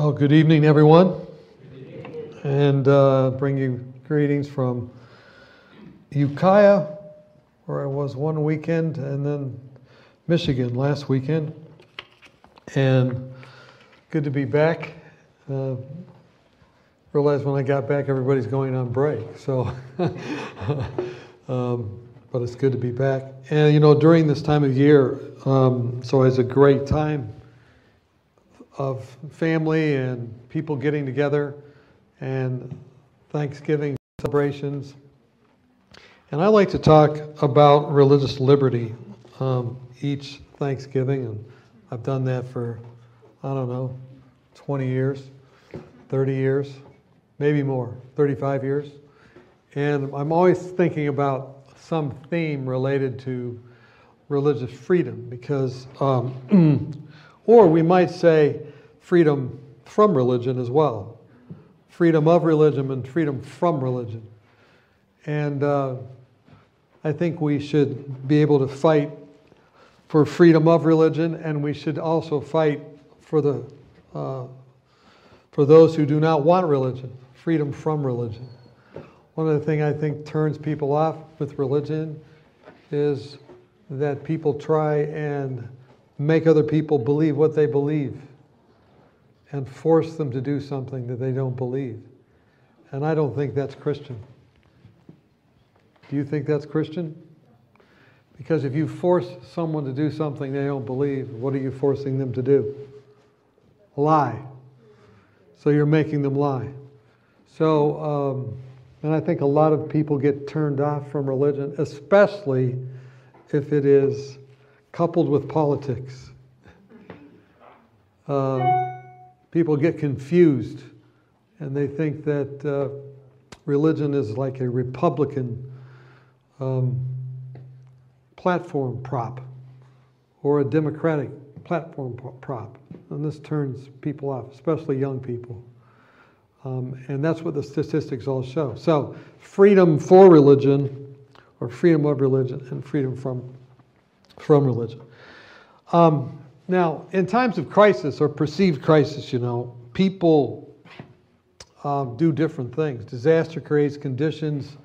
Well, good evening, everyone. And uh, bring you greetings from Ukiah, where I was one weekend, and then Michigan last weekend. And good to be back. Uh, realized when I got back, everybody's going on break. So, um, but it's good to be back. And you know, during this time of year, um, so it's a great time of family and people getting together and Thanksgiving celebrations. And I like to talk about religious liberty um, each Thanksgiving, and I've done that for, I don't know, 20 years, 30 years, maybe more, 35 years. And I'm always thinking about some theme related to religious freedom because, um, or we might say freedom from religion as well freedom of religion and freedom from religion. And uh, I think we should be able to fight for freedom of religion, and we should also fight for the uh, for those who do not want religion, freedom from religion. One of the things I think turns people off with religion is that people try and make other people believe what they believe and force them to do something that they don't believe. And I don't think that's Christian. Do you think that's Christian? Because if you force someone to do something they don't believe, what are you forcing them to do? Lie. So you're making them lie. So, um, and I think a lot of people get turned off from religion, especially if it is coupled with politics. Um, people get confused and they think that uh, religion is like a Republican um, platform prop or a Democratic platform prop. And this turns people off, especially young people. Um, and that's what the statistics all show. So, freedom for religion, or freedom of religion, and freedom from, from religion. Um, now, in times of crisis or perceived crisis, you know, people um, do different things. Disaster creates conditions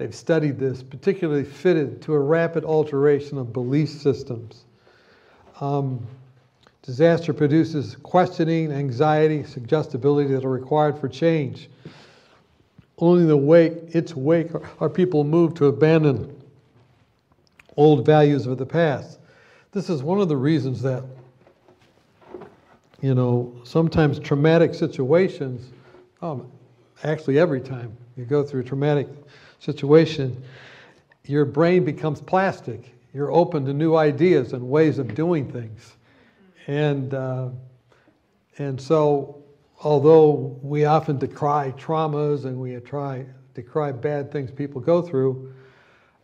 They've studied this, particularly fitted to a rapid alteration of belief systems. Um, disaster produces questioning, anxiety, suggestibility that are required for change. Only in the wake, its wake, are people moved to abandon old values of the past. This is one of the reasons that, you know, sometimes traumatic situations, um, actually every time you go through a traumatic situation, your brain becomes plastic. You're open to new ideas and ways of doing things. And, uh, and so, although we often decry traumas and we try, decry bad things people go through,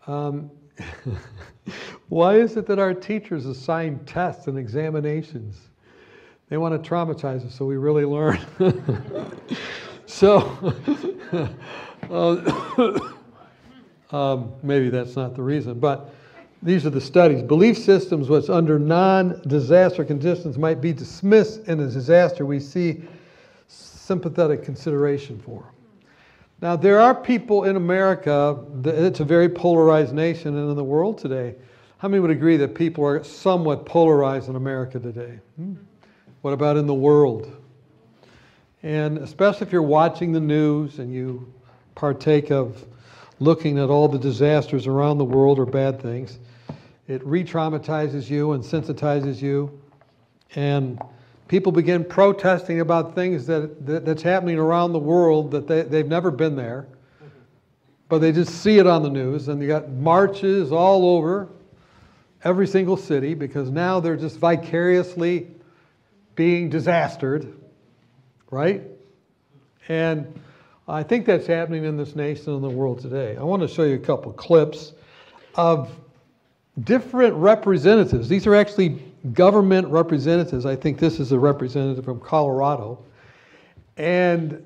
um, why is it that our teachers assign tests and examinations? They want to traumatize us so we really learn. so, uh, um, maybe that's not the reason, but these are the studies. Belief systems which under non-disaster conditions might be dismissed in a disaster we see sympathetic consideration for. Now, there are people in America, it's a very polarized nation and in the world today. How many would agree that people are somewhat polarized in America today? Hmm? What about in the world? And especially if you're watching the news and you partake of looking at all the disasters around the world or bad things. It re traumatizes you and sensitizes you. And people begin protesting about things that, that, that's happening around the world that they, they've never been there. But they just see it on the news, and you got marches all over every single city because now they're just vicariously being disastered, right? And I think that's happening in this nation and the world today. I want to show you a couple clips of different representatives. These are actually government representatives. I think this is a representative from Colorado. And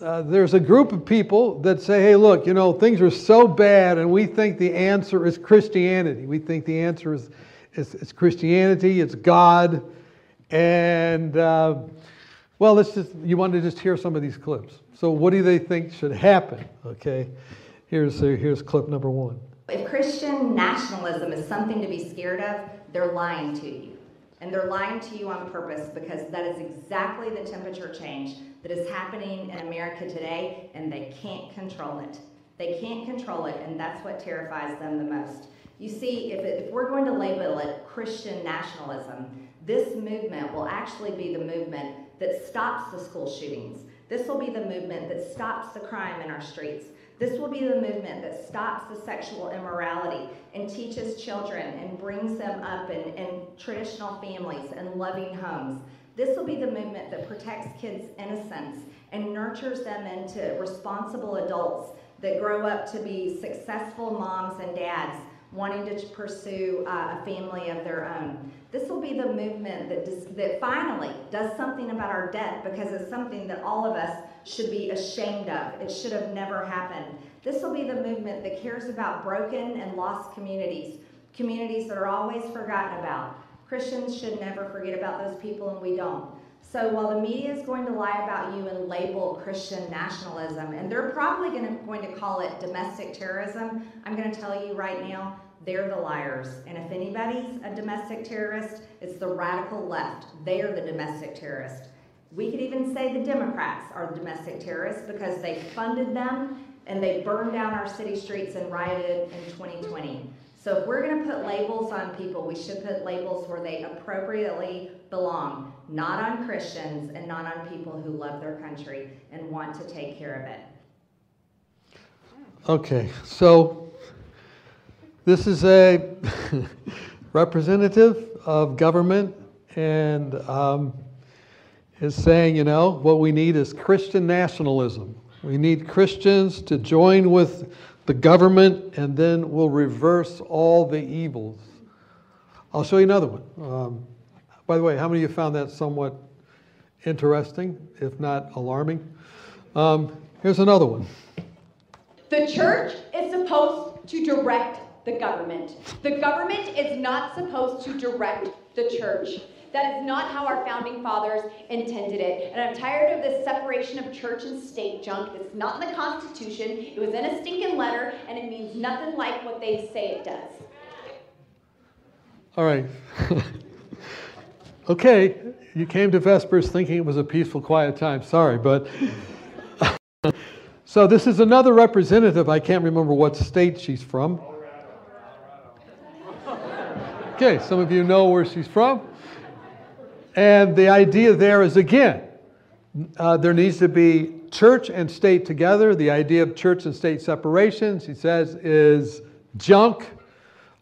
uh, there's a group of people that say, hey, look, you know, things are so bad, and we think the answer is Christianity. We think the answer is, is, is Christianity, it's God. And. Uh, Well, let's just, you want to just hear some of these clips. So, what do they think should happen? Okay, here's, uh, here's clip number one. If Christian nationalism is something to be scared of, they're lying to you. And they're lying to you on purpose because that is exactly the temperature change that is happening in America today, and they can't control it. They can't control it, and that's what terrifies them the most. You see, if, it, if we're going to label it Christian nationalism, this movement will actually be the movement that stops the school shootings. This will be the movement that stops the crime in our streets. This will be the movement that stops the sexual immorality and teaches children and brings them up in, in traditional families and loving homes. This will be the movement that protects kids' innocence and nurtures them into responsible adults that grow up to be successful moms and dads wanting to pursue uh, a family of their own. This will be the movement that, dis- that finally does something about our debt because it's something that all of us should be ashamed of. It should have never happened. This will be the movement that cares about broken and lost communities, communities that are always forgotten about. Christians should never forget about those people, and we don't. So while the media is going to lie about you and label Christian nationalism, and they're probably going to, going to call it domestic terrorism, I'm going to tell you right now, they're the liars. And if anybody's a domestic terrorist, it's the radical left. They are the domestic terrorist. We could even say the Democrats are the domestic terrorists because they funded them and they burned down our city streets and rioted in 2020. So if we're going to put labels on people, we should put labels where they appropriately belong, not on Christians and not on people who love their country and want to take care of it. Okay, so this is a representative of government and um, is saying, you know, what we need is Christian nationalism. We need Christians to join with the government, and then we'll reverse all the evils. I'll show you another one. Um, by the way, how many of you found that somewhat interesting, if not alarming? Um, here's another one. The church is supposed to direct the government. The government is not supposed to direct the church. That is not how our founding fathers intended it. And I'm tired of this separation of church and state junk. It's not in the Constitution. It was in a stinking letter, and it means nothing like what they say it does. All right. okay, you came to Vespers thinking it was a peaceful, quiet time. Sorry, but. so this is another representative. I can't remember what state she's from. Okay, some of you know where she's from. And the idea there is again, uh, there needs to be church and state together. The idea of church and state separation, she says, is junk,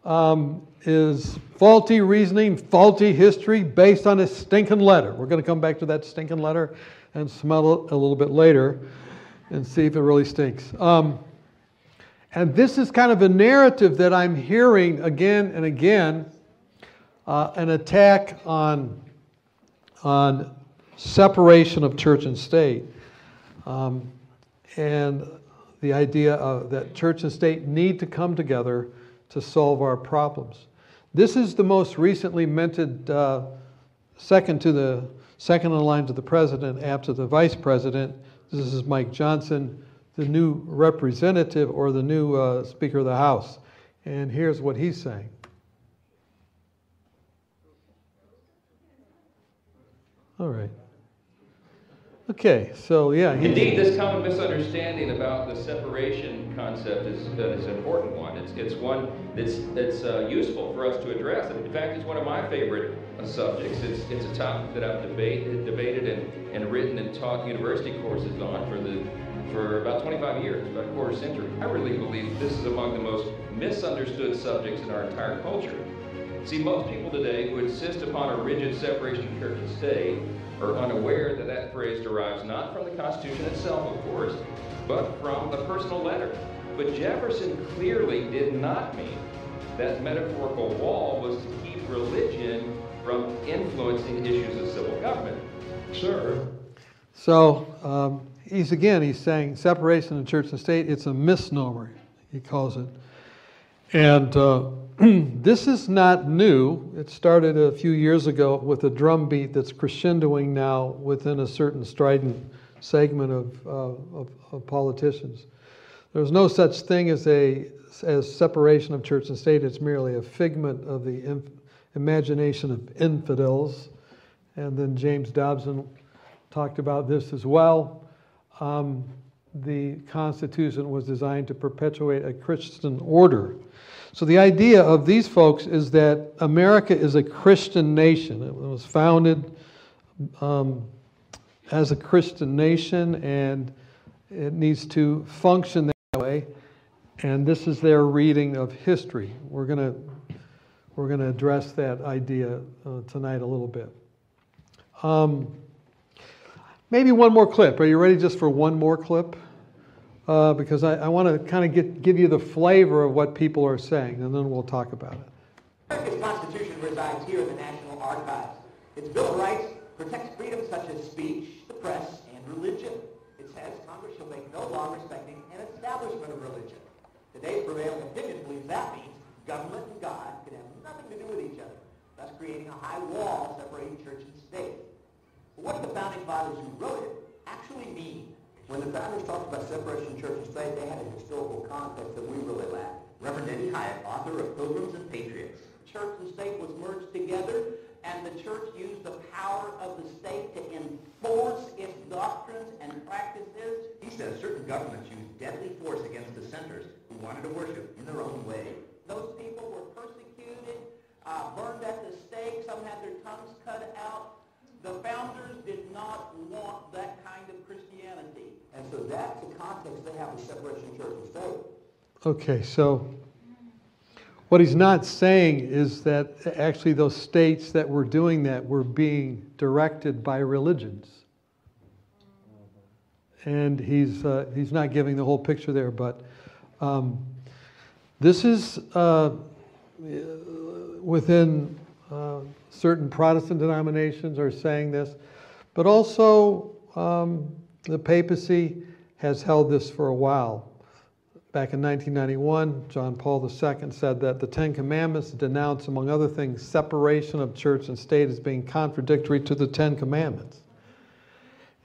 um, is faulty reasoning, faulty history based on a stinking letter. We're going to come back to that stinking letter and smell it a little bit later and see if it really stinks. Um, and this is kind of a narrative that I'm hearing again and again uh, an attack on on separation of church and state. Um, and the idea of, that church and state need to come together to solve our problems. This is the most recently minted uh, second to the second in line to the president after the vice president. This is Mike Johnson, the new representative or the new uh, Speaker of the House. And here's what he's saying. All right. Okay, so yeah. Indeed, this common misunderstanding about the separation concept is, uh, is an important one. It's, it's one that's, that's uh, useful for us to address. In fact, it's one of my favorite uh, subjects. It's, it's a topic that I've debate, debated and, and written and taught university courses on for, the, for about 25 years, about a quarter century. I really believe this is among the most misunderstood subjects in our entire culture. See, most people today who insist upon a rigid separation of church and state are unaware that that phrase derives not from the Constitution itself, of course, but from the personal letter. But Jefferson clearly did not mean that metaphorical wall was to keep religion from influencing issues of civil government. Sure. So um, he's again, he's saying separation of church and state, it's a misnomer, he calls it. And uh, this is not new. It started a few years ago with a drum beat that's crescendoing now within a certain strident segment of, uh, of, of politicians. There's no such thing as a as separation of church and state. It's merely a figment of the inf- imagination of infidels. And then James Dobson talked about this as well. Um, the Constitution was designed to perpetuate a Christian order. So the idea of these folks is that America is a Christian nation. It was founded um, as a Christian nation and it needs to function that way. And this is their reading of history. We're going to we're going to address that idea uh, tonight a little bit. Um, maybe one more clip. Are you ready just for one more clip? Uh, because I, I want to kind of give you the flavor of what people are saying, and then we'll talk about it. The America's Constitution resides here in the National Archives. Its Bill of Rights protects freedoms such as speech, the press, and religion. It says Congress shall make no law respecting an establishment of religion. Today's prevailing opinion believes that means government and God can have nothing to do with each other, thus creating a high wall separating church and state. But what the founding fathers who wrote it actually mean? When the founders talked about separation of church and state, they had a historical context that we really lack. Reverend Eddie Hyatt, author of Pilgrims and Patriots. Church and state was merged together, and the church used the power of the state to enforce its doctrines and practices. He says certain governments used deadly force against dissenters who wanted to worship in their own way. Those people were persecuted, uh, burned at the stake. Some had their tongues cut out. The founders did not want that kind of Christianity. And so that's the context they have of separation of church and state. Okay, so what he's not saying is that actually those states that were doing that were being directed by religions. And he's, uh, he's not giving the whole picture there, but um, this is uh, within uh, certain Protestant denominations are saying this, but also um, the papacy has held this for a while. Back in 1991, John Paul II said that the Ten Commandments denounce, among other things, separation of church and state as being contradictory to the Ten Commandments.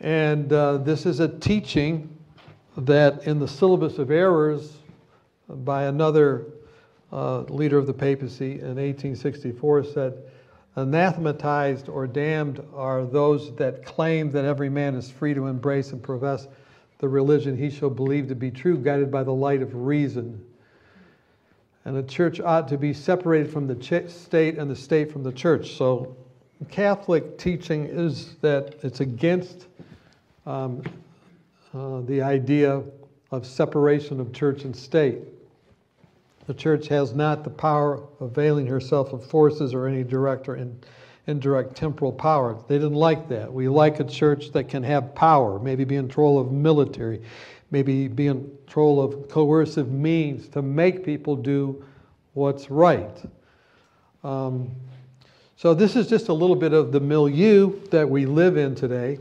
And uh, this is a teaching that in the syllabus of errors by another uh, leader of the papacy in 1864 said, Anathematized or damned are those that claim that every man is free to embrace and profess the religion he shall believe to be true, guided by the light of reason. And the church ought to be separated from the state and the state from the church. So, Catholic teaching is that it's against um, uh, the idea of separation of church and state. The church has not the power of availing herself of forces or any direct or in, indirect temporal power. They didn't like that. We like a church that can have power, maybe be in control of military, maybe be in control of coercive means to make people do what's right. Um, so, this is just a little bit of the milieu that we live in today.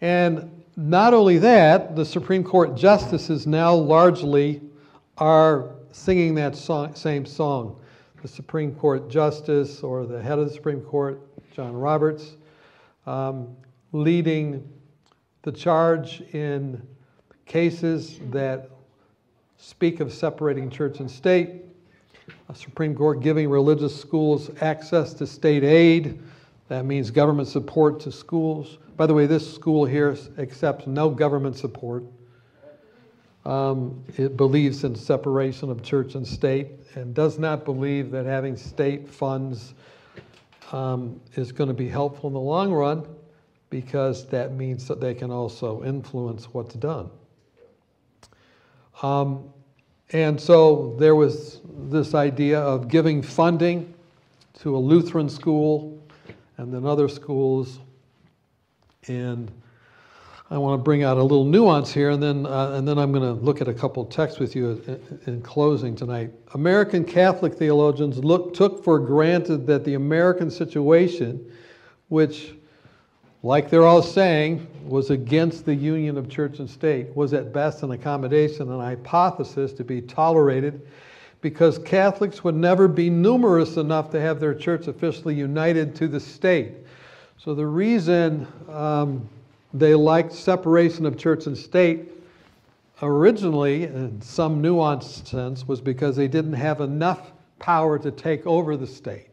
And not only that, the Supreme Court justices now largely are singing that song, same song. The Supreme Court Justice or the head of the Supreme Court, John Roberts, um, leading the charge in cases that speak of separating church and state. A Supreme Court giving religious schools access to state aid. That means government support to schools. By the way, this school here accepts no government support. Um, it believes in separation of church and state and does not believe that having state funds um, is going to be helpful in the long run because that means that they can also influence what's done. Um, and so there was this idea of giving funding to a Lutheran school and then other schools. And I want to bring out a little nuance here, and then, uh, and then I'm going to look at a couple texts with you in, in closing tonight. American Catholic theologians look, took for granted that the American situation, which, like they're all saying, was against the union of church and state, was at best an accommodation, an hypothesis to be tolerated because Catholics would never be numerous enough to have their church officially united to the state. So the reason um, they liked separation of church and state originally, in some nuanced sense, was because they didn't have enough power to take over the state.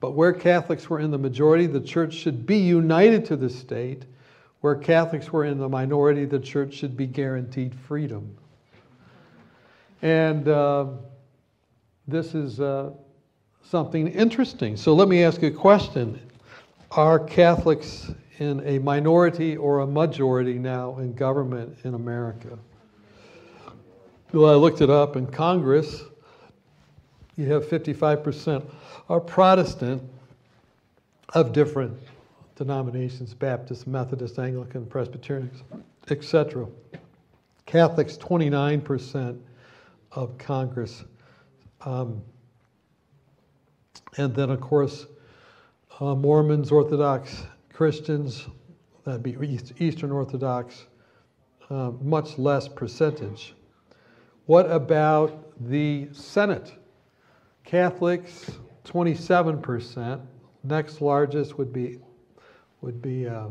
But where Catholics were in the majority, the church should be united to the state. Where Catholics were in the minority, the church should be guaranteed freedom. And uh, this is uh, something interesting. So let me ask you a question Are Catholics in a minority or a majority now in government in America? Well, I looked it up in Congress. You have 55% are Protestant of different denominations Baptist, Methodist, Anglican, Presbyterian, etc. Catholics, 29% of Congress. Um, and then, of course, uh, Mormons, Orthodox Christians, that'd be Eastern Orthodox, uh, much less percentage. What about the Senate? Catholics, 27%. Next largest would be would be uh,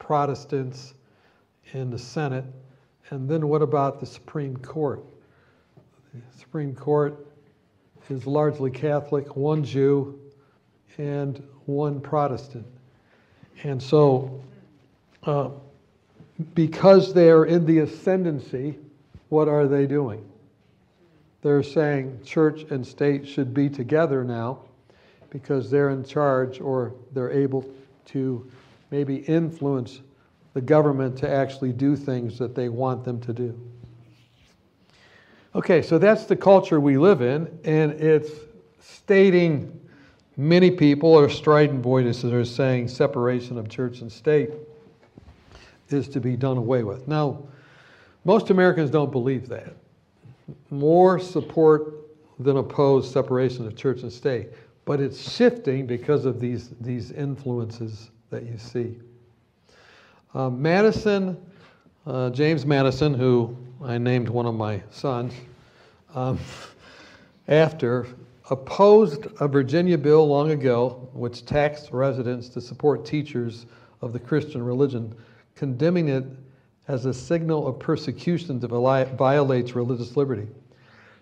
Protestants in the Senate. And then what about the Supreme Court? The Supreme Court is largely Catholic, one Jew, and one Protestant. And so, uh, because they're in the ascendancy, what are they doing? They're saying church and state should be together now because they're in charge or they're able to maybe influence the government to actually do things that they want them to do. Okay, so that's the culture we live in, and it's stating many people are strident voices are saying separation of church and state is to be done away with. Now, most Americans don't believe that. More support than oppose separation of church and state, but it's shifting because of these, these influences that you see. Uh, Madison, uh, James Madison, who I named one of my sons um, after, opposed a Virginia bill long ago which taxed residents to support teachers of the Christian religion, condemning it as a signal of persecution that violates religious liberty.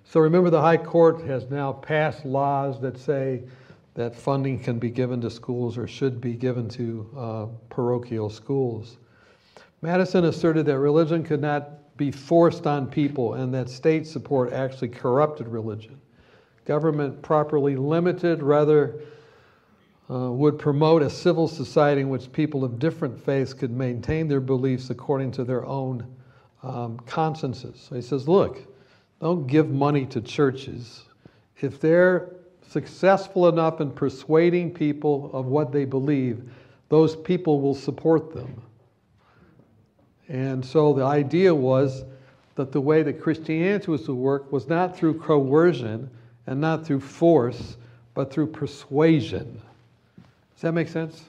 So remember, the High Court has now passed laws that say that funding can be given to schools or should be given to uh, parochial schools. Madison asserted that religion could not be forced on people and that state support actually corrupted religion. Government properly limited rather uh, would promote a civil society in which people of different faiths could maintain their beliefs according to their own um, consciences. So he says, look, don't give money to churches. If they're successful enough in persuading people of what they believe, those people will support them. And so the idea was that the way that Christianity was to work was not through coercion and not through force, but through persuasion. Does that make sense?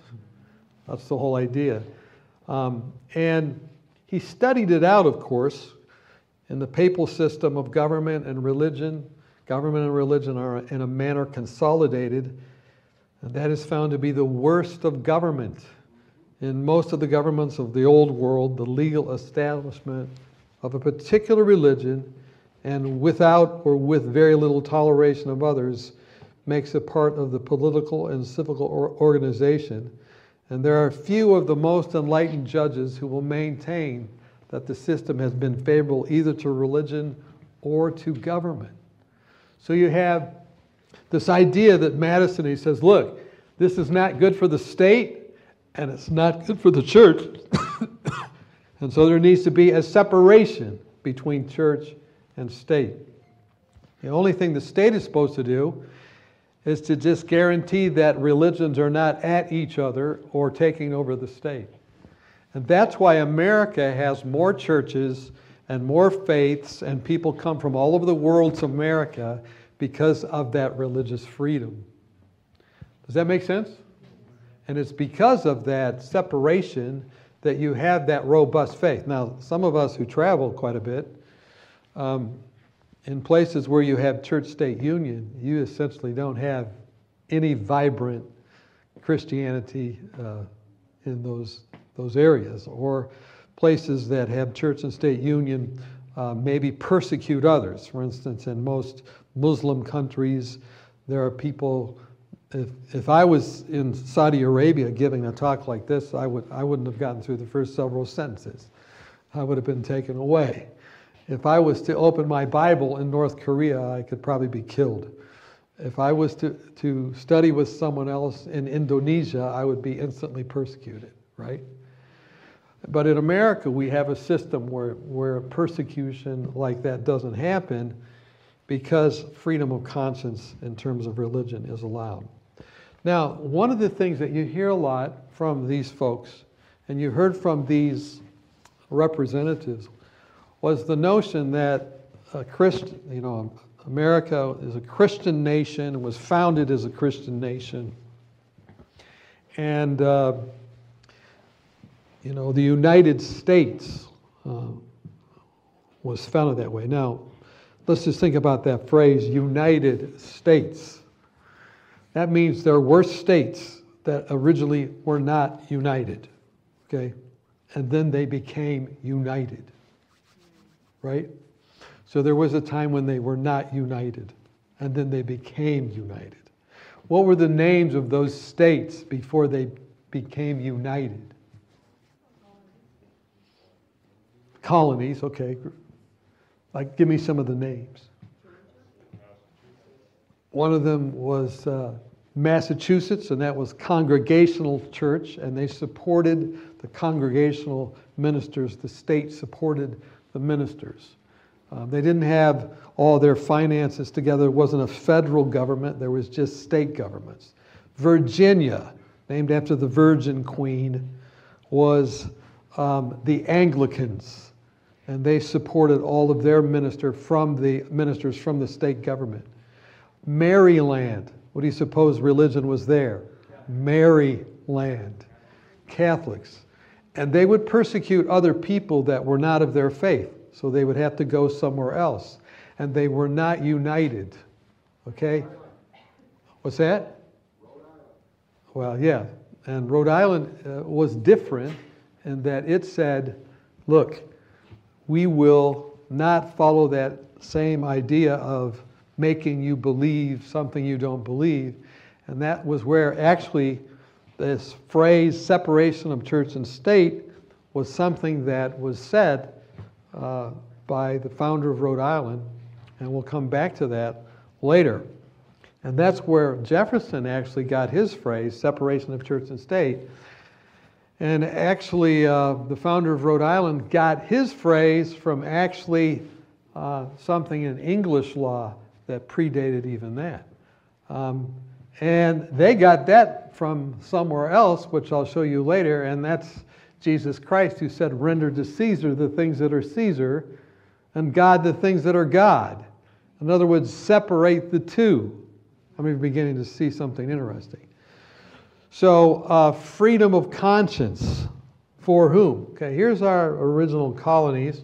That's the whole idea. Um, and he studied it out, of course, in the papal system of government and religion. Government and religion are, in a manner, consolidated, and that is found to be the worst of government. In most of the governments of the old world, the legal establishment of a particular religion, and without or with very little toleration of others, makes it part of the political and civil organization. And there are few of the most enlightened judges who will maintain that the system has been favorable either to religion or to government. So you have this idea that Madison, he says, look, this is not good for the state and it's not good for the church. and so there needs to be a separation between church and state. The only thing the state is supposed to do is to just guarantee that religions are not at each other or taking over the state. And that's why America has more churches and more faiths, and people come from all over the world to America because of that religious freedom. Does that make sense? And it's because of that separation that you have that robust faith. Now, some of us who travel quite a bit, um, in places where you have church state union, you essentially don't have any vibrant Christianity uh, in those, those areas. Or places that have church and state union uh, maybe persecute others. For instance, in most Muslim countries, there are people. If, if I was in Saudi Arabia giving a talk like this, I, would, I wouldn't have gotten through the first several sentences. I would have been taken away. If I was to open my Bible in North Korea, I could probably be killed. If I was to, to study with someone else in Indonesia, I would be instantly persecuted, right? But in America, we have a system where, where persecution like that doesn't happen because freedom of conscience in terms of religion is allowed. Now, one of the things that you hear a lot from these folks, and you heard from these representatives, was the notion that a Christian, you know, America is a Christian nation, and was founded as a Christian nation. And, uh, you know, the United States uh, was founded that way. Now, let's just think about that phrase, United States. That means there were states that originally were not united, okay? And then they became united, right? So there was a time when they were not united, and then they became united. What were the names of those states before they became united? Colonies, okay. Like, give me some of the names. One of them was uh, Massachusetts, and that was Congregational Church, and they supported the congregational ministers. The state supported the ministers. Um, they didn't have all their finances together. It wasn't a federal government, there was just state governments. Virginia, named after the Virgin Queen, was um, the Anglicans, and they supported all of their minister from the ministers from the state government. Maryland, what do you suppose religion was there? Maryland, Catholics. And they would persecute other people that were not of their faith. So they would have to go somewhere else. And they were not united. Okay? What's that? Well, yeah. And Rhode Island uh, was different in that it said, look, we will not follow that same idea of making you believe something you don't believe. And that was where actually this phrase, separation of church and state, was something that was said uh, by the founder of Rhode Island, and we'll come back to that later. And that's where Jefferson actually got his phrase, separation of church and state. And actually, uh, the founder of Rhode Island got his phrase from actually uh, something in English law that predated even that. Um, and they got that from somewhere else, which I'll show you later, and that's Jesus Christ, who said, Render to Caesar the things that are Caesar, and God the things that are God. In other words, separate the two. I'm beginning to see something interesting. So, uh, freedom of conscience for whom? Okay, here's our original colonies.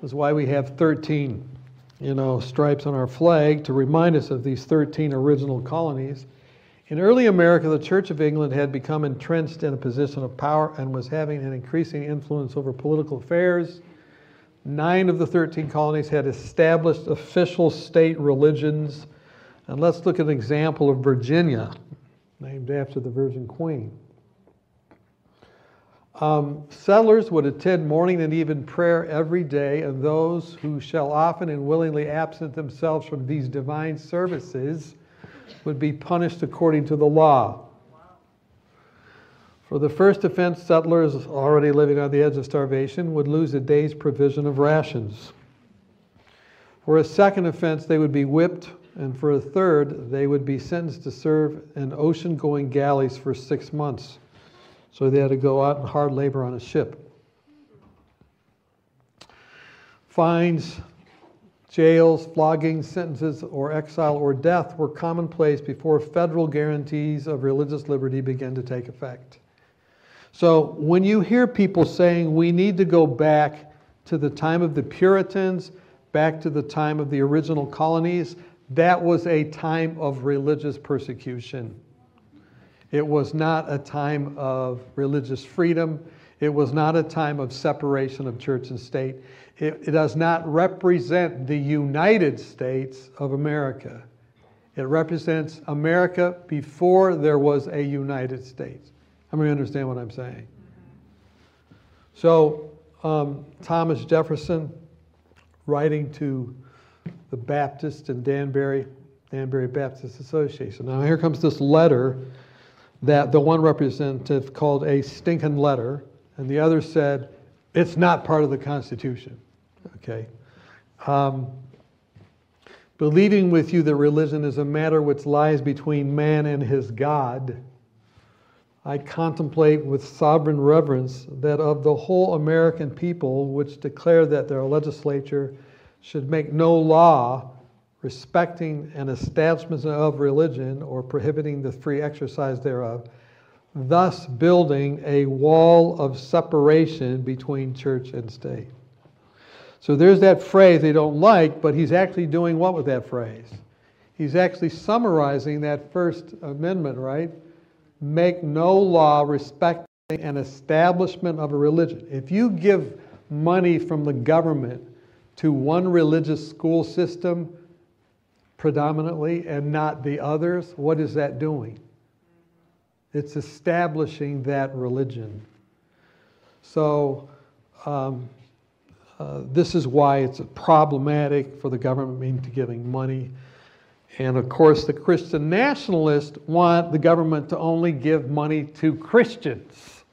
That's why we have 13, you know, stripes on our flag to remind us of these 13 original colonies. In early America, the Church of England had become entrenched in a position of power and was having an increasing influence over political affairs. Nine of the 13 colonies had established official state religions. And let's look at an example of Virginia, named after the Virgin Queen. Um, settlers would attend morning and even prayer every day, and those who shall often and willingly absent themselves from these divine services would be punished according to the law. For the first offense, settlers already living on the edge of starvation would lose a day's provision of rations. For a second offense, they would be whipped, and for a third, they would be sentenced to serve in ocean going galleys for six months. So they had to go out in hard labor on a ship. Fines, jails, floggings, sentences, or exile or death were commonplace before federal guarantees of religious liberty began to take effect. So when you hear people saying we need to go back to the time of the Puritans, back to the time of the original colonies, that was a time of religious persecution. It was not a time of religious freedom. It was not a time of separation of church and state. It, it, does not represent the United States of America. It represents America before there was a United States. How many understand what I'm saying? So, um, Thomas Jefferson, writing to the Baptist in Danbury, Danbury Baptist Association. Now, here comes this letter that the one representative called a stinking letter, and the other said, it's not part of the Constitution. Okay? Um, believing with you that religion is a matter which lies between man and his God, I contemplate with sovereign reverence that of the whole American people which declare that their legislature should make no law respecting an establishment of religion or prohibiting the free exercise thereof, thus building a wall of separation between church and state. So there's that phrase they don't like, but he's actually doing what with that phrase? He's actually summarizing that First Amendment, right? Make no law respecting an establishment of a religion. If you give money from the government to one religious school system, predominantly and not the others, what is that doing? It's establishing that religion. So, um, uh, this is why it's problematic for the government to giving money. And of course, the Christian nationalists want the government to only give money to Christians.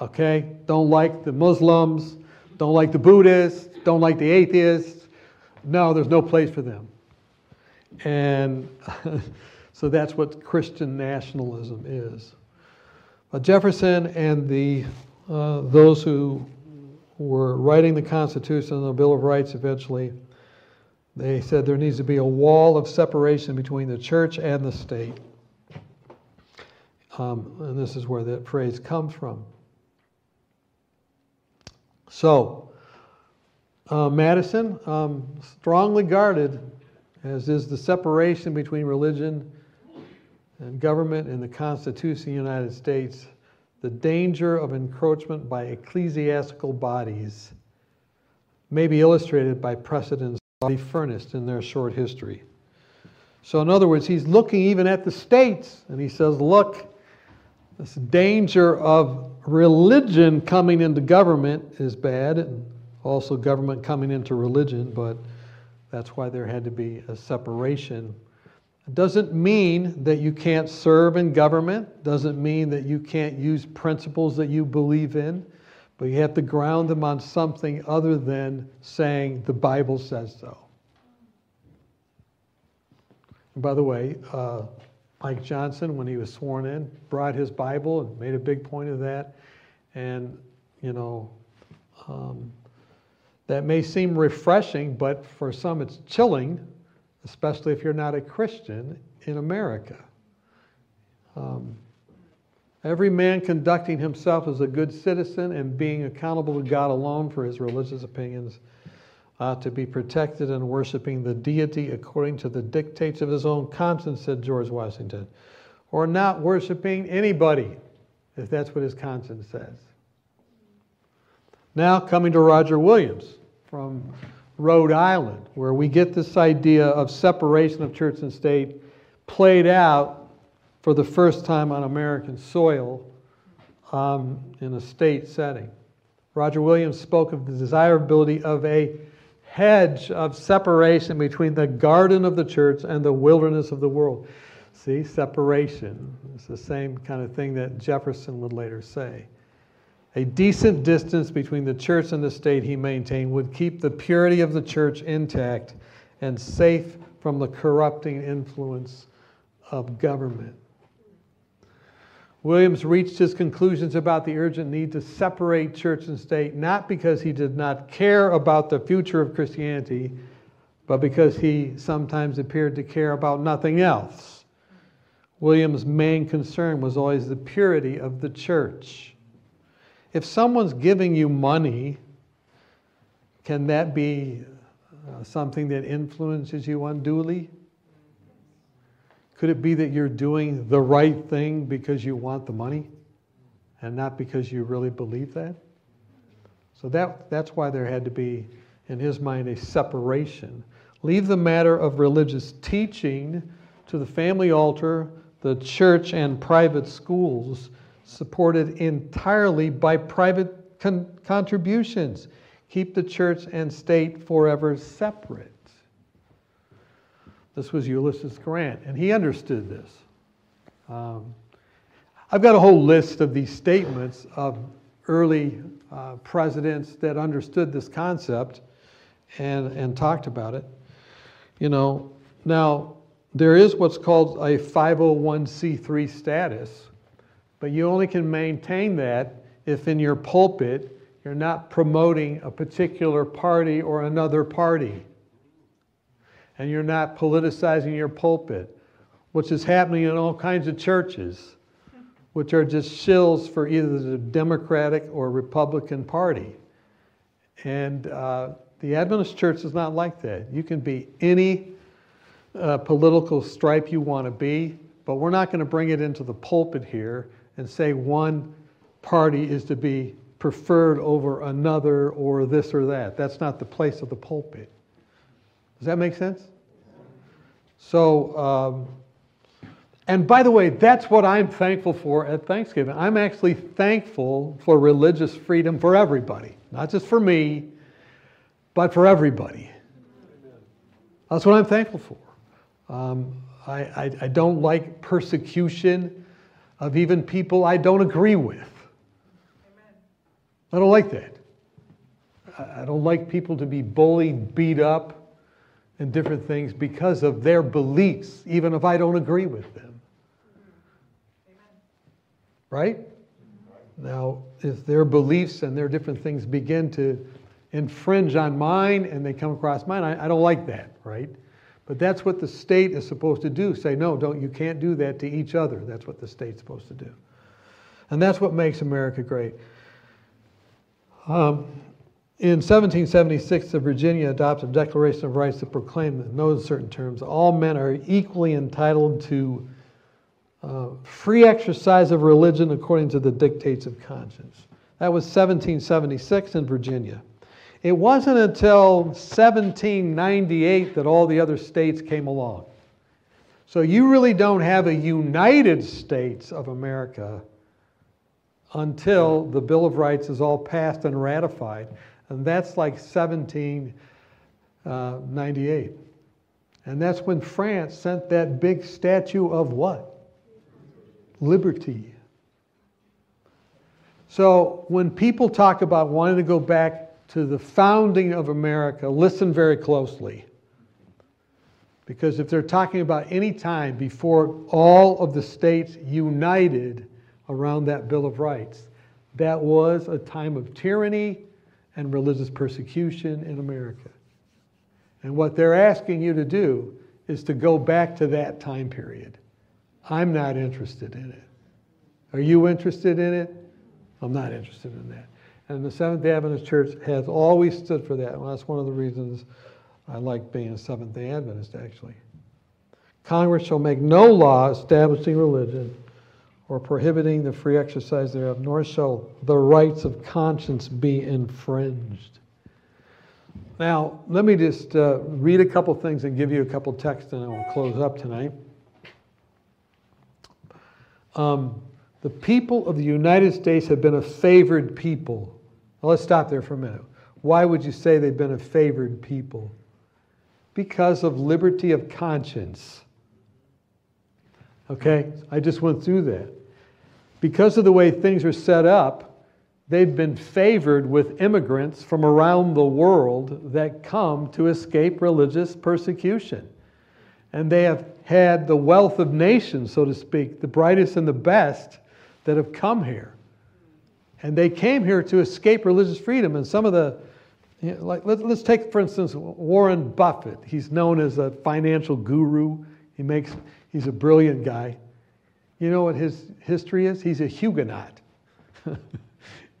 Okay? Don't like the Muslims, don't like the Buddhists, don't like the atheists. No, there's no place for them. And so that's what Christian nationalism is. But Jefferson and the, uh, those who were writing the Constitution and the Bill of Rights eventually, they said there needs to be a wall of separation between the church and the state. Um, and this is where that phrase comes from. So, uh, Madison, um, strongly guarded as is the separation between religion and government in the Constitution of the United States, the danger of encroachment by ecclesiastical bodies may be illustrated by precedents already furnished in their short history. So, in other words, he's looking even at the states and he says, look, this danger of religion coming into government is bad, and also government coming into religion, but that's why there had to be a separation. It doesn't mean that you can't serve in government, doesn't mean that you can't use principles that you believe in, but you have to ground them on something other than saying the Bible says so. And by the way, uh, Mike Johnson, when he was sworn in, brought his Bible and made a big point of that. And, you know, um, that may seem refreshing, but for some it's chilling, especially if you're not a Christian in America. Um, every man conducting himself as a good citizen and being accountable to God alone for his religious opinions uh, to be protected and worshiping the deity according to the dictates of his own conscience, said George Washington, or not worshiping anybody, if that's what his conscience says. Now, coming to Roger Williams from Rhode Island, where we get this idea of separation of church and state played out for the first time on American soil um, in a state setting. Roger Williams spoke of the desirability of a hedge of separation between the garden of the church and the wilderness of the world. See, separation. It's the same kind of thing that Jefferson would later say. A decent distance between the church and the state, he maintained, would keep the purity of the church intact and safe from the corrupting influence of government. Williams reached his conclusions about the urgent need to separate church and state not because he did not care about the future of Christianity, but because he sometimes appeared to care about nothing else. Williams' main concern was always the purity of the church. If someone's giving you money, can that be uh, something that influences you unduly? Could it be that you're doing the right thing because you want the money and not because you really believe that? So that, that's why there had to be, in his mind, a separation. Leave the matter of religious teaching to the family altar, the church, and private schools, supported entirely by private con- contributions. Keep the church and state forever separate. This was Ulysses Grant, and he understood this. Um, I've got a whole list of these statements of early uh, presidents that understood this concept and, and talked about it. You know, now there is what's called a 501c3 status, but you only can maintain that if in your pulpit you're not promoting a particular party or another party. And you're not politicizing your pulpit, which is happening in all kinds of churches which are just shills for either the Democratic or Republican Party. And uh, the Adventist Church is not like that. You can be any uh, political stripe you want to be, but we're not going to bring it into the pulpit here and say one party is to be preferred over another or this or that. That's not the place of the pulpit. Does that make sense? So, um, and by the way, that's what I'm thankful for at Thanksgiving. I'm actually thankful for religious freedom for everybody, not just for me, but for everybody. That's what I'm thankful for. Um, I, I, I don't like persecution of even people I don't agree with. I don't like that. I don't like people to be bullied, beat up, and different things because of their beliefs, even if I don't agree with them. Right? Now, if their beliefs and their different things begin to infringe on mine and they come across mine, I, I don't like that, right? But that's what the state is supposed to do. Say, no, don't, you can't do that to each other. That's what the state's supposed to do. And that's what makes America great. Um, in 1776, the Virginia adopted a Declaration of Rights that proclaimed in no certain terms all men are equally entitled to uh, free exercise of religion according to the dictates of conscience. That was 1776 in Virginia. It wasn't until 1798 that all the other states came along. So you really don't have a United States of America until the Bill of Rights is all passed and ratified. And that's like 1798. And that's when France sent that big statue of what? liberty. So when people talk about wanting to go back to the founding of America, listen very closely. Because if they're talking about any time before all of the states united around that Bill of Rights, that was a time of tyranny and religious persecution in America. And what they're asking you to do is to go back to that time period. I'm not interested in it. Are you interested in it? I'm not interested in that. And the Seventh day Adventist Church has always stood for that. And that's one of the reasons I like being a Seventh day Adventist, actually. Congress shall make no law establishing religion or prohibiting the free exercise thereof, nor shall the rights of conscience be infringed. Now, let me just uh, read a couple things and give you a couple texts, and I will close up tonight. Um, the people of the United States have been a favored people. Now let's stop there for a minute. Why would you say they've been a favored people? Because of liberty of conscience. Okay, I just went through that. Because of the way things are set up, they've been favored with immigrants from around the world that come to escape religious persecution. And they have had the wealth of nations, so to speak, the brightest and the best that have come here. And they came here to escape religious freedom. And some of the, you know, like, let, us take, for instance, Warren Buffett. He's known as a financial guru. He makes, he's a brilliant guy. You know what his history is? He's a Huguenot.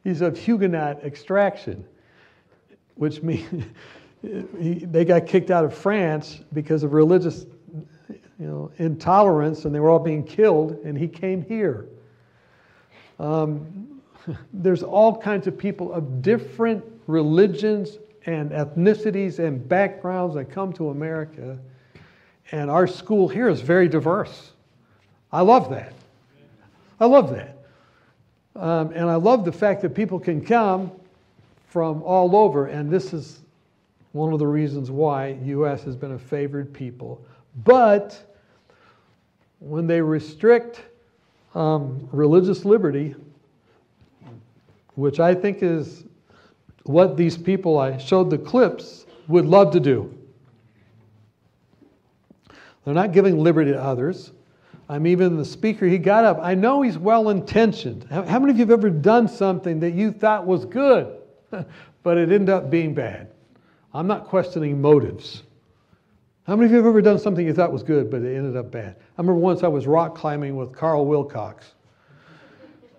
he's of Huguenot extraction, which means he, they got kicked out of France because of religious you know, intolerance, and they were all being killed, and he came here. Um, there's all kinds of people of different religions and ethnicities and backgrounds that come to America, and our school here is very diverse. I love that. I love that. Um, and I love the fact that people can come from all over, and this is one of the reasons why U.S. has been a favored people. But when they restrict um, religious liberty, which I think is what these people I showed the clips would love to do. They're not giving liberty to others. I'm even the speaker, he got up. I know he's well intentioned. How, many of you have ever done something that you thought was good, but it ended up being bad? I'm not questioning motives. How many of you have ever done something you thought was good, but it ended up bad? I remember once I was rock climbing with Carl Wilcox.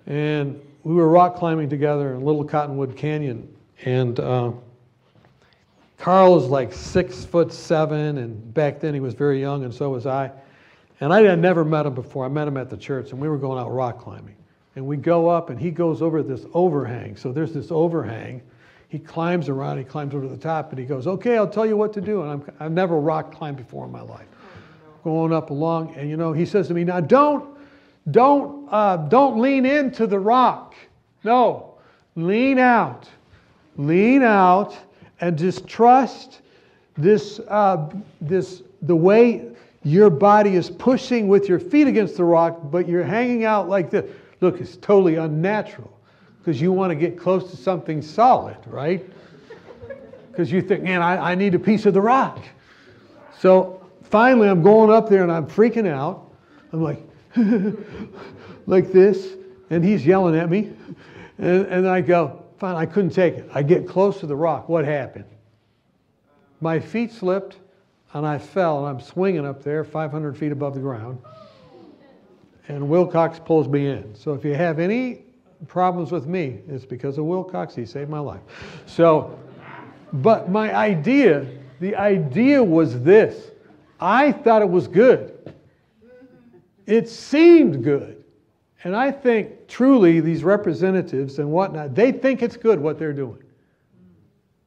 And we were rock climbing together in Little Cottonwood Canyon. And uh, Carl is like six foot seven, and back then he was very young, and so was I. And I had never met him before. I met him at the church, and we were going out rock climbing. And we go up, and he goes over this overhang. So there's this overhang. He climbs around, he climbs over the top, and he goes, Okay, I'll tell you what to do. And I'm, I've never rock climbed before in my life. Going up along, and you know, he says to me, Now don't, don't, uh, don't lean into the rock. No, lean out. Lean out and just trust this, uh, this, the way your body is pushing with your feet against the rock, but you're hanging out like this. Look, it's totally unnatural because you want to get close to something solid, right? Because you think, man, I, I need a piece of the rock. So finally, I'm going up there and I'm freaking out. I'm like, like this, and he's yelling at me. And, and I go, fine, I couldn't take it. I get close to the rock. What happened? My feet slipped and I fell, and I'm swinging up there 500 feet above the ground. And Wilcox pulls me in. So if you have any problems with me, it's because of Wilcox. He saved my life. So, but my idea, the idea was this I thought it was good. It seemed good. And I think truly these representatives and whatnot, they think it's good what they're doing.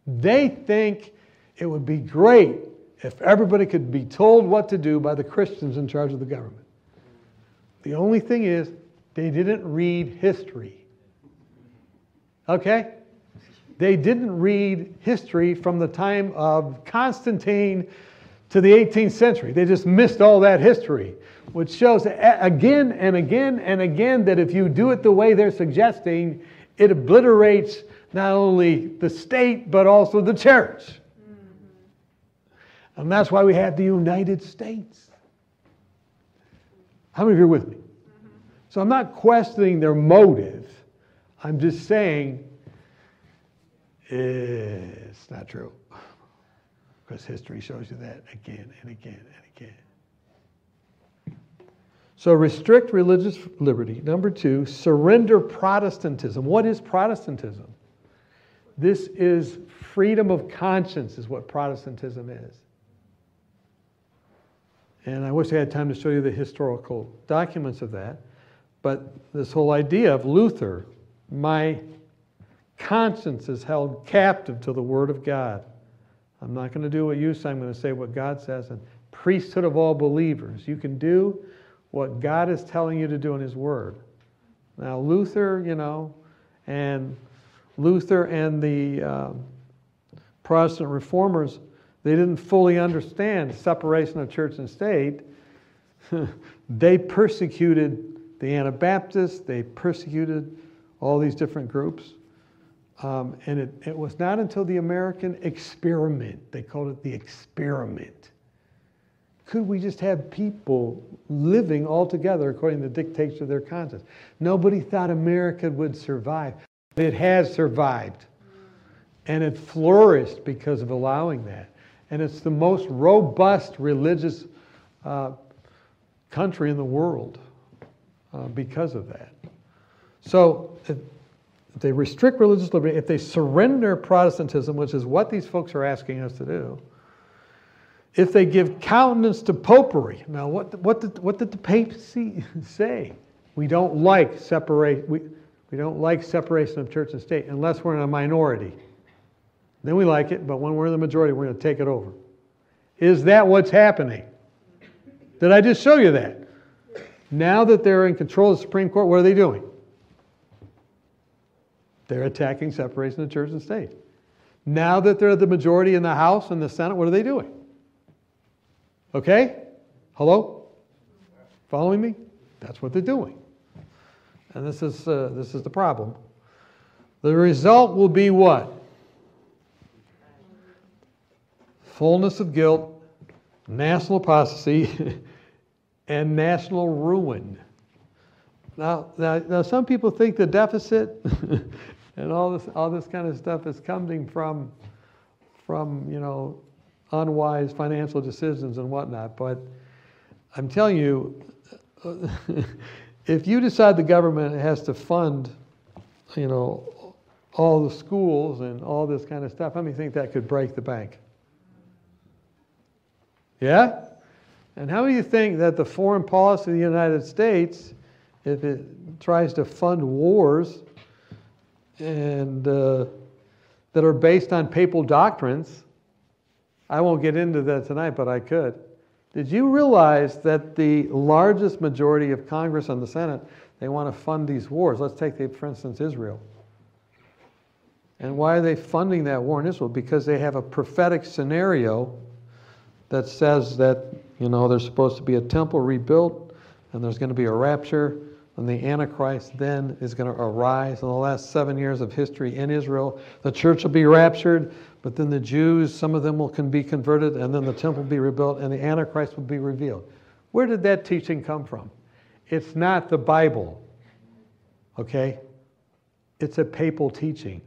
They think it would be great if everybody could be told what to do by the Christians in charge of the government. The only thing is, they didn't read history. Okay? They didn't read history from the time of Constantine to the 18th century. They just missed all that history, which shows again and again and again that if you do it the way they're suggesting, it obliterates not only the state but also the church. And that's why we have the United States. How many of you are with me? So I'm not questioning their motive. I'm just saying it's not true. Because history shows you that again and again and again. So restrict religious liberty. Number two, surrender Protestantism. What is Protestantism? This is freedom of conscience, is what Protestantism is. And I wish I had time to show you the historical documents of that. But this whole idea of Luther, my conscience is held captive to the Word of God. I'm not going to do what you say, I'm going to say what God says. And priesthood of all believers. You can do what God is telling you to do in His Word. Now, Luther, you know, and Luther and the um, Protestant reformers they didn't fully understand separation of church and state. they persecuted the Anabaptists, they persecuted all these different groups. Um, and it, it was not until the American experiment, they called it the experiment. Could we just have people living all together according to the dictates of their conscience? Nobody thought America would survive. It has survived. And it flourished because of allowing that and it's the most robust religious uh, country in the world uh, because of that. So, if they restrict religious liberty, if they surrender Protestantism, which is what these folks are asking us to do, if they give countenance to popery. Now, what, what, did, what did the papacy say? We don't like separate, we, we don't like separation of church and state unless we're in a minority. Then we like it, but when we're in the majority, we're going to take it over. Is that what's happening? Did I just show you that? Now that they're in control of the Supreme Court, what are they doing? They're attacking separation of church and state. Now that they're the majority in the House and the Senate, what are they doing? Okay? Hello? Following me? That's what they're doing. And this is, uh, this is the problem. The result will be what? Fullness of guilt, national apostasy, and national ruin. Now, now, now, some people think the deficit and all this, all this kind of stuff is coming from, from, you know, unwise financial decisions and whatnot. But I'm telling you, if you decide the government has to fund, you know, all the schools and all this kind of stuff, how many think that could break the bank? Yeah? And how do you think that the foreign policy of the United States, if it tries to fund wars and uh, that are based on papal doctrines, I won't get into that tonight, but I could. Did you realize that the largest majority of Congress and the Senate, they want to fund these wars? Let's take, the, for instance, Israel. And why are they funding that war in Israel? Because they have a prophetic scenario that says that, you know, there's supposed to be a temple rebuilt and there's going to be a rapture and the Antichrist then is going to arise in the last seven years of history in Israel. The church will be raptured, but then the Jews, some of them will can be converted, and then the temple will be rebuilt, and the Antichrist will be revealed. Where did that teaching come from? It's not the Bible, okay? It's a papal teaching.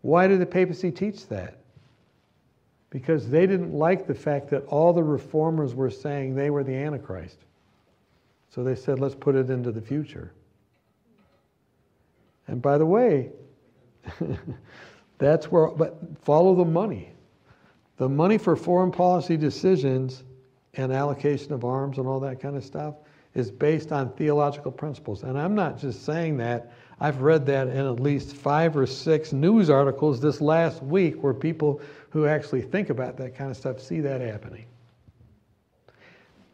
Why did the papacy teach that? Because they didn't like the fact that all the reformers were saying they were the Antichrist. So they said, let's put it into the future. And by the way, that's where, but follow the money. The money for foreign policy decisions and allocation of arms and all that kind of stuff is based on theological principles. And I'm not just saying that, I've read that in at least five or six news articles this last week where people who actually think about that kind of stuff see that happening.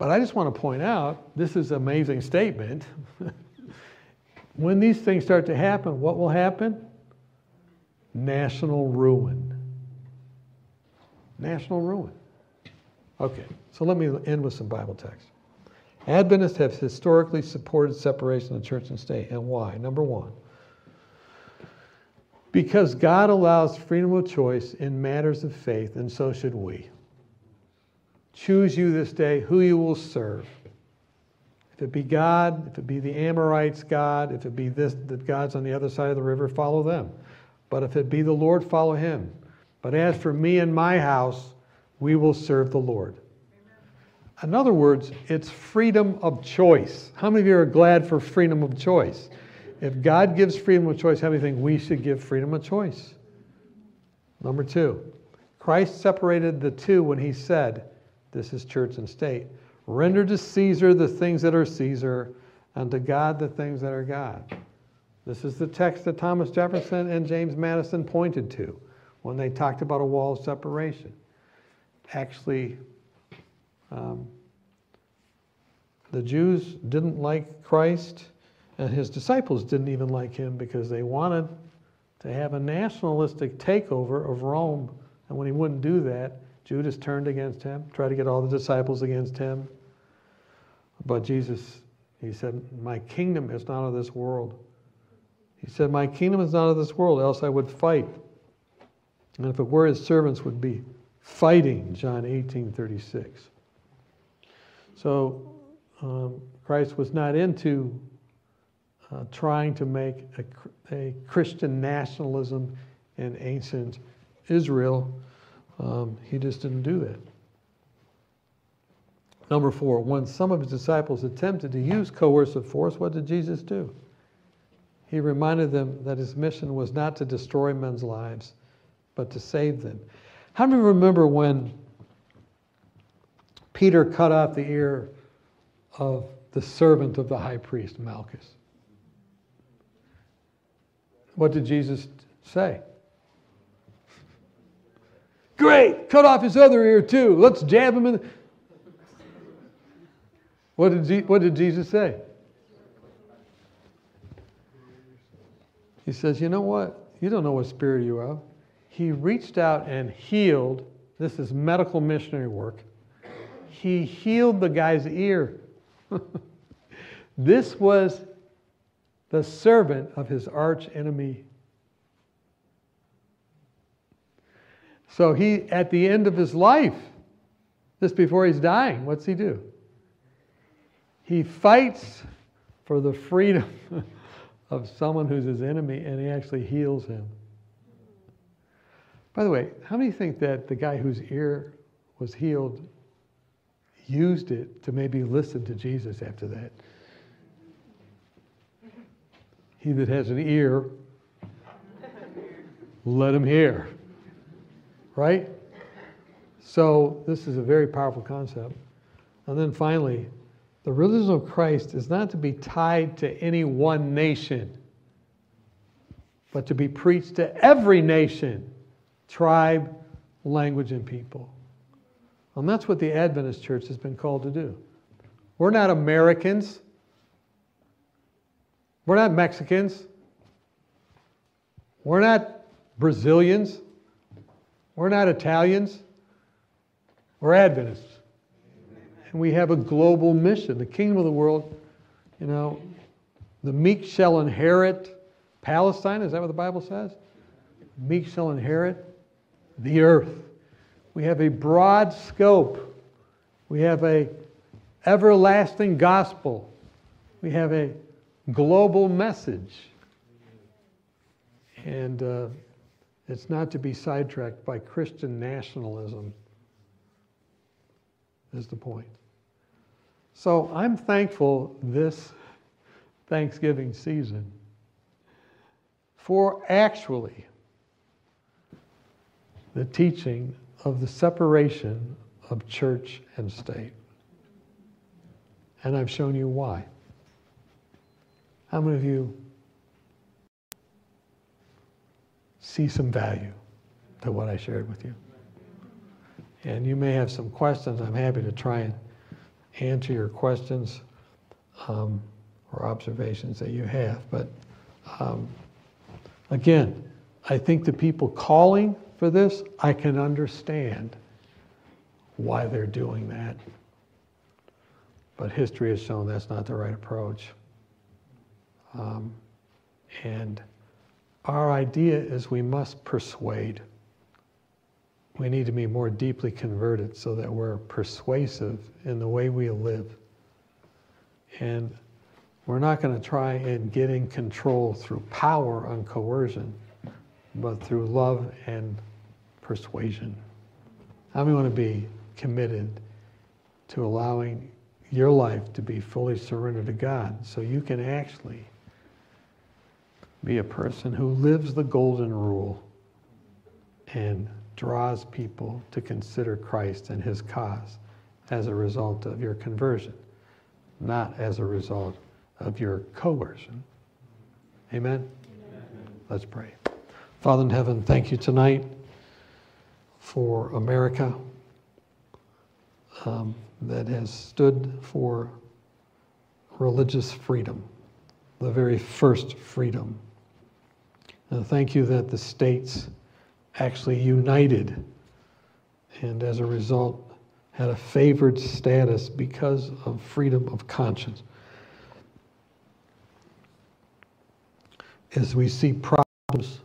But I just want to point out this is an amazing statement. when these things start to happen, what will happen? National ruin. National ruin. Okay, so let me end with some Bible text. Adventists have historically supported separation of church and state. And why? Number one, because God allows freedom of choice in matters of faith, and so should we. Choose you this day who you will serve. If it be God, if it be the Amorites' God, if it be this, the gods on the other side of the river, follow them. But if it be the Lord, follow him. But as for me and my house, we will serve the Lord. In other words, it's freedom of choice. How many of you are glad for freedom of choice? If God gives freedom of choice, how many think we should give freedom of choice? Number two, Christ separated the two when he said, this is church and state. Render to Caesar the things that are Caesar, and to God the things that are God. This is the text that Thomas Jefferson and James Madison pointed to when they talked about a wall of separation. Actually, um, the Jews didn't like Christ, and his disciples didn't even like him because they wanted to have a nationalistic takeover of Rome. And when he wouldn't do that, Judas turned against him, tried to get all the disciples against him. But Jesus, he said, My kingdom is not of this world. He said, My kingdom is not of this world, else I would fight. And if it were, his servants would be fighting, John 18 36. So um, Christ was not into uh, trying to make a, a Christian nationalism in ancient Israel. Um, he just didn't do that. Number four, when some of his disciples attempted to use coercive force, what did Jesus do? he reminded them that his mission was not to destroy men's lives, but to save them. How many remember when Peter cut off the ear of the servant of the high priest, Malchus? What did Jesus say? Great, cut off his other ear too. Let's jab him in. The... What did, Je- what did Jesus say? He says, You know what? You don't know what spirit you are. He reached out and healed. This is medical missionary work. He healed the guy's ear. this was the servant of his arch enemy. So he, at the end of his life, just before he's dying, what's he do? He fights for the freedom of someone who's his enemy and he actually heals him. By the way, how many think that the guy whose ear was healed used it to maybe listen to Jesus after that? He that has an ear, let him hear. Right? So, this is a very powerful concept. And then finally, the religion of Christ is not to be tied to any one nation, but to be preached to every nation, tribe, language, and people. And that's what the Adventist church has been called to do. We're not Americans. We're not Mexicans. We're not Brazilians. We're not Italians. We're Adventists. And we have a global mission. The kingdom of the world, you know, the meek shall inherit Palestine. Is that what the Bible says? Meek shall inherit the earth. We have a broad scope. We have a everlasting gospel. We have a global message. And uh, it's not to be sidetracked by Christian nationalism, is the point. So I'm thankful this Thanksgiving season for actually the teaching of the separation of church and state. And I've shown you why. How many of you see some value to what I shared with you? And you may have some questions. I'm happy to try and answer your questions um, or observations that you have. But um, again, I think the people calling for this, I can understand why they're doing that. But history has shown that's not the right approach. Um, and our idea is we must persuade. We need to be more deeply converted so that we're persuasive in the way we live. And we're not going to try and get in control through power and coercion, but through love and persuasion. How many want to be committed to allowing your life to be fully surrendered to God so you can actually be a person who lives the golden rule and draws people to consider Christ and his cause as a result of your conversion, not as a result of your coercion. Amen? Amen? Let's pray. Father in heaven, thank you tonight for America um, that has stood for religious freedom, the very first freedom. And thank you that the states actually united and as a result had a favored status because of freedom of conscience. As we see problems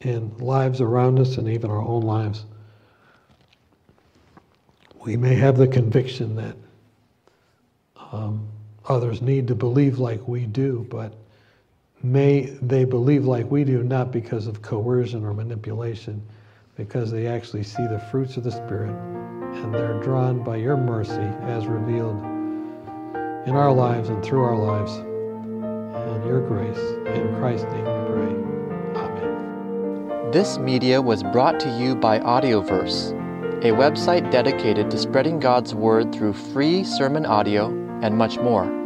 in lives around us and even our own lives, we may have the conviction that um, others need to believe like we do, but may they believe like we do, not because of coercion or manipulation, because they actually see the fruits of the Spirit and they're drawn by your mercy as revealed in our lives and through our lives. and your grace. In Christ's name we pray. Amen. This media was brought to you by Audioverse, a website dedicated to spreading God's Word through free sermon audio and much more.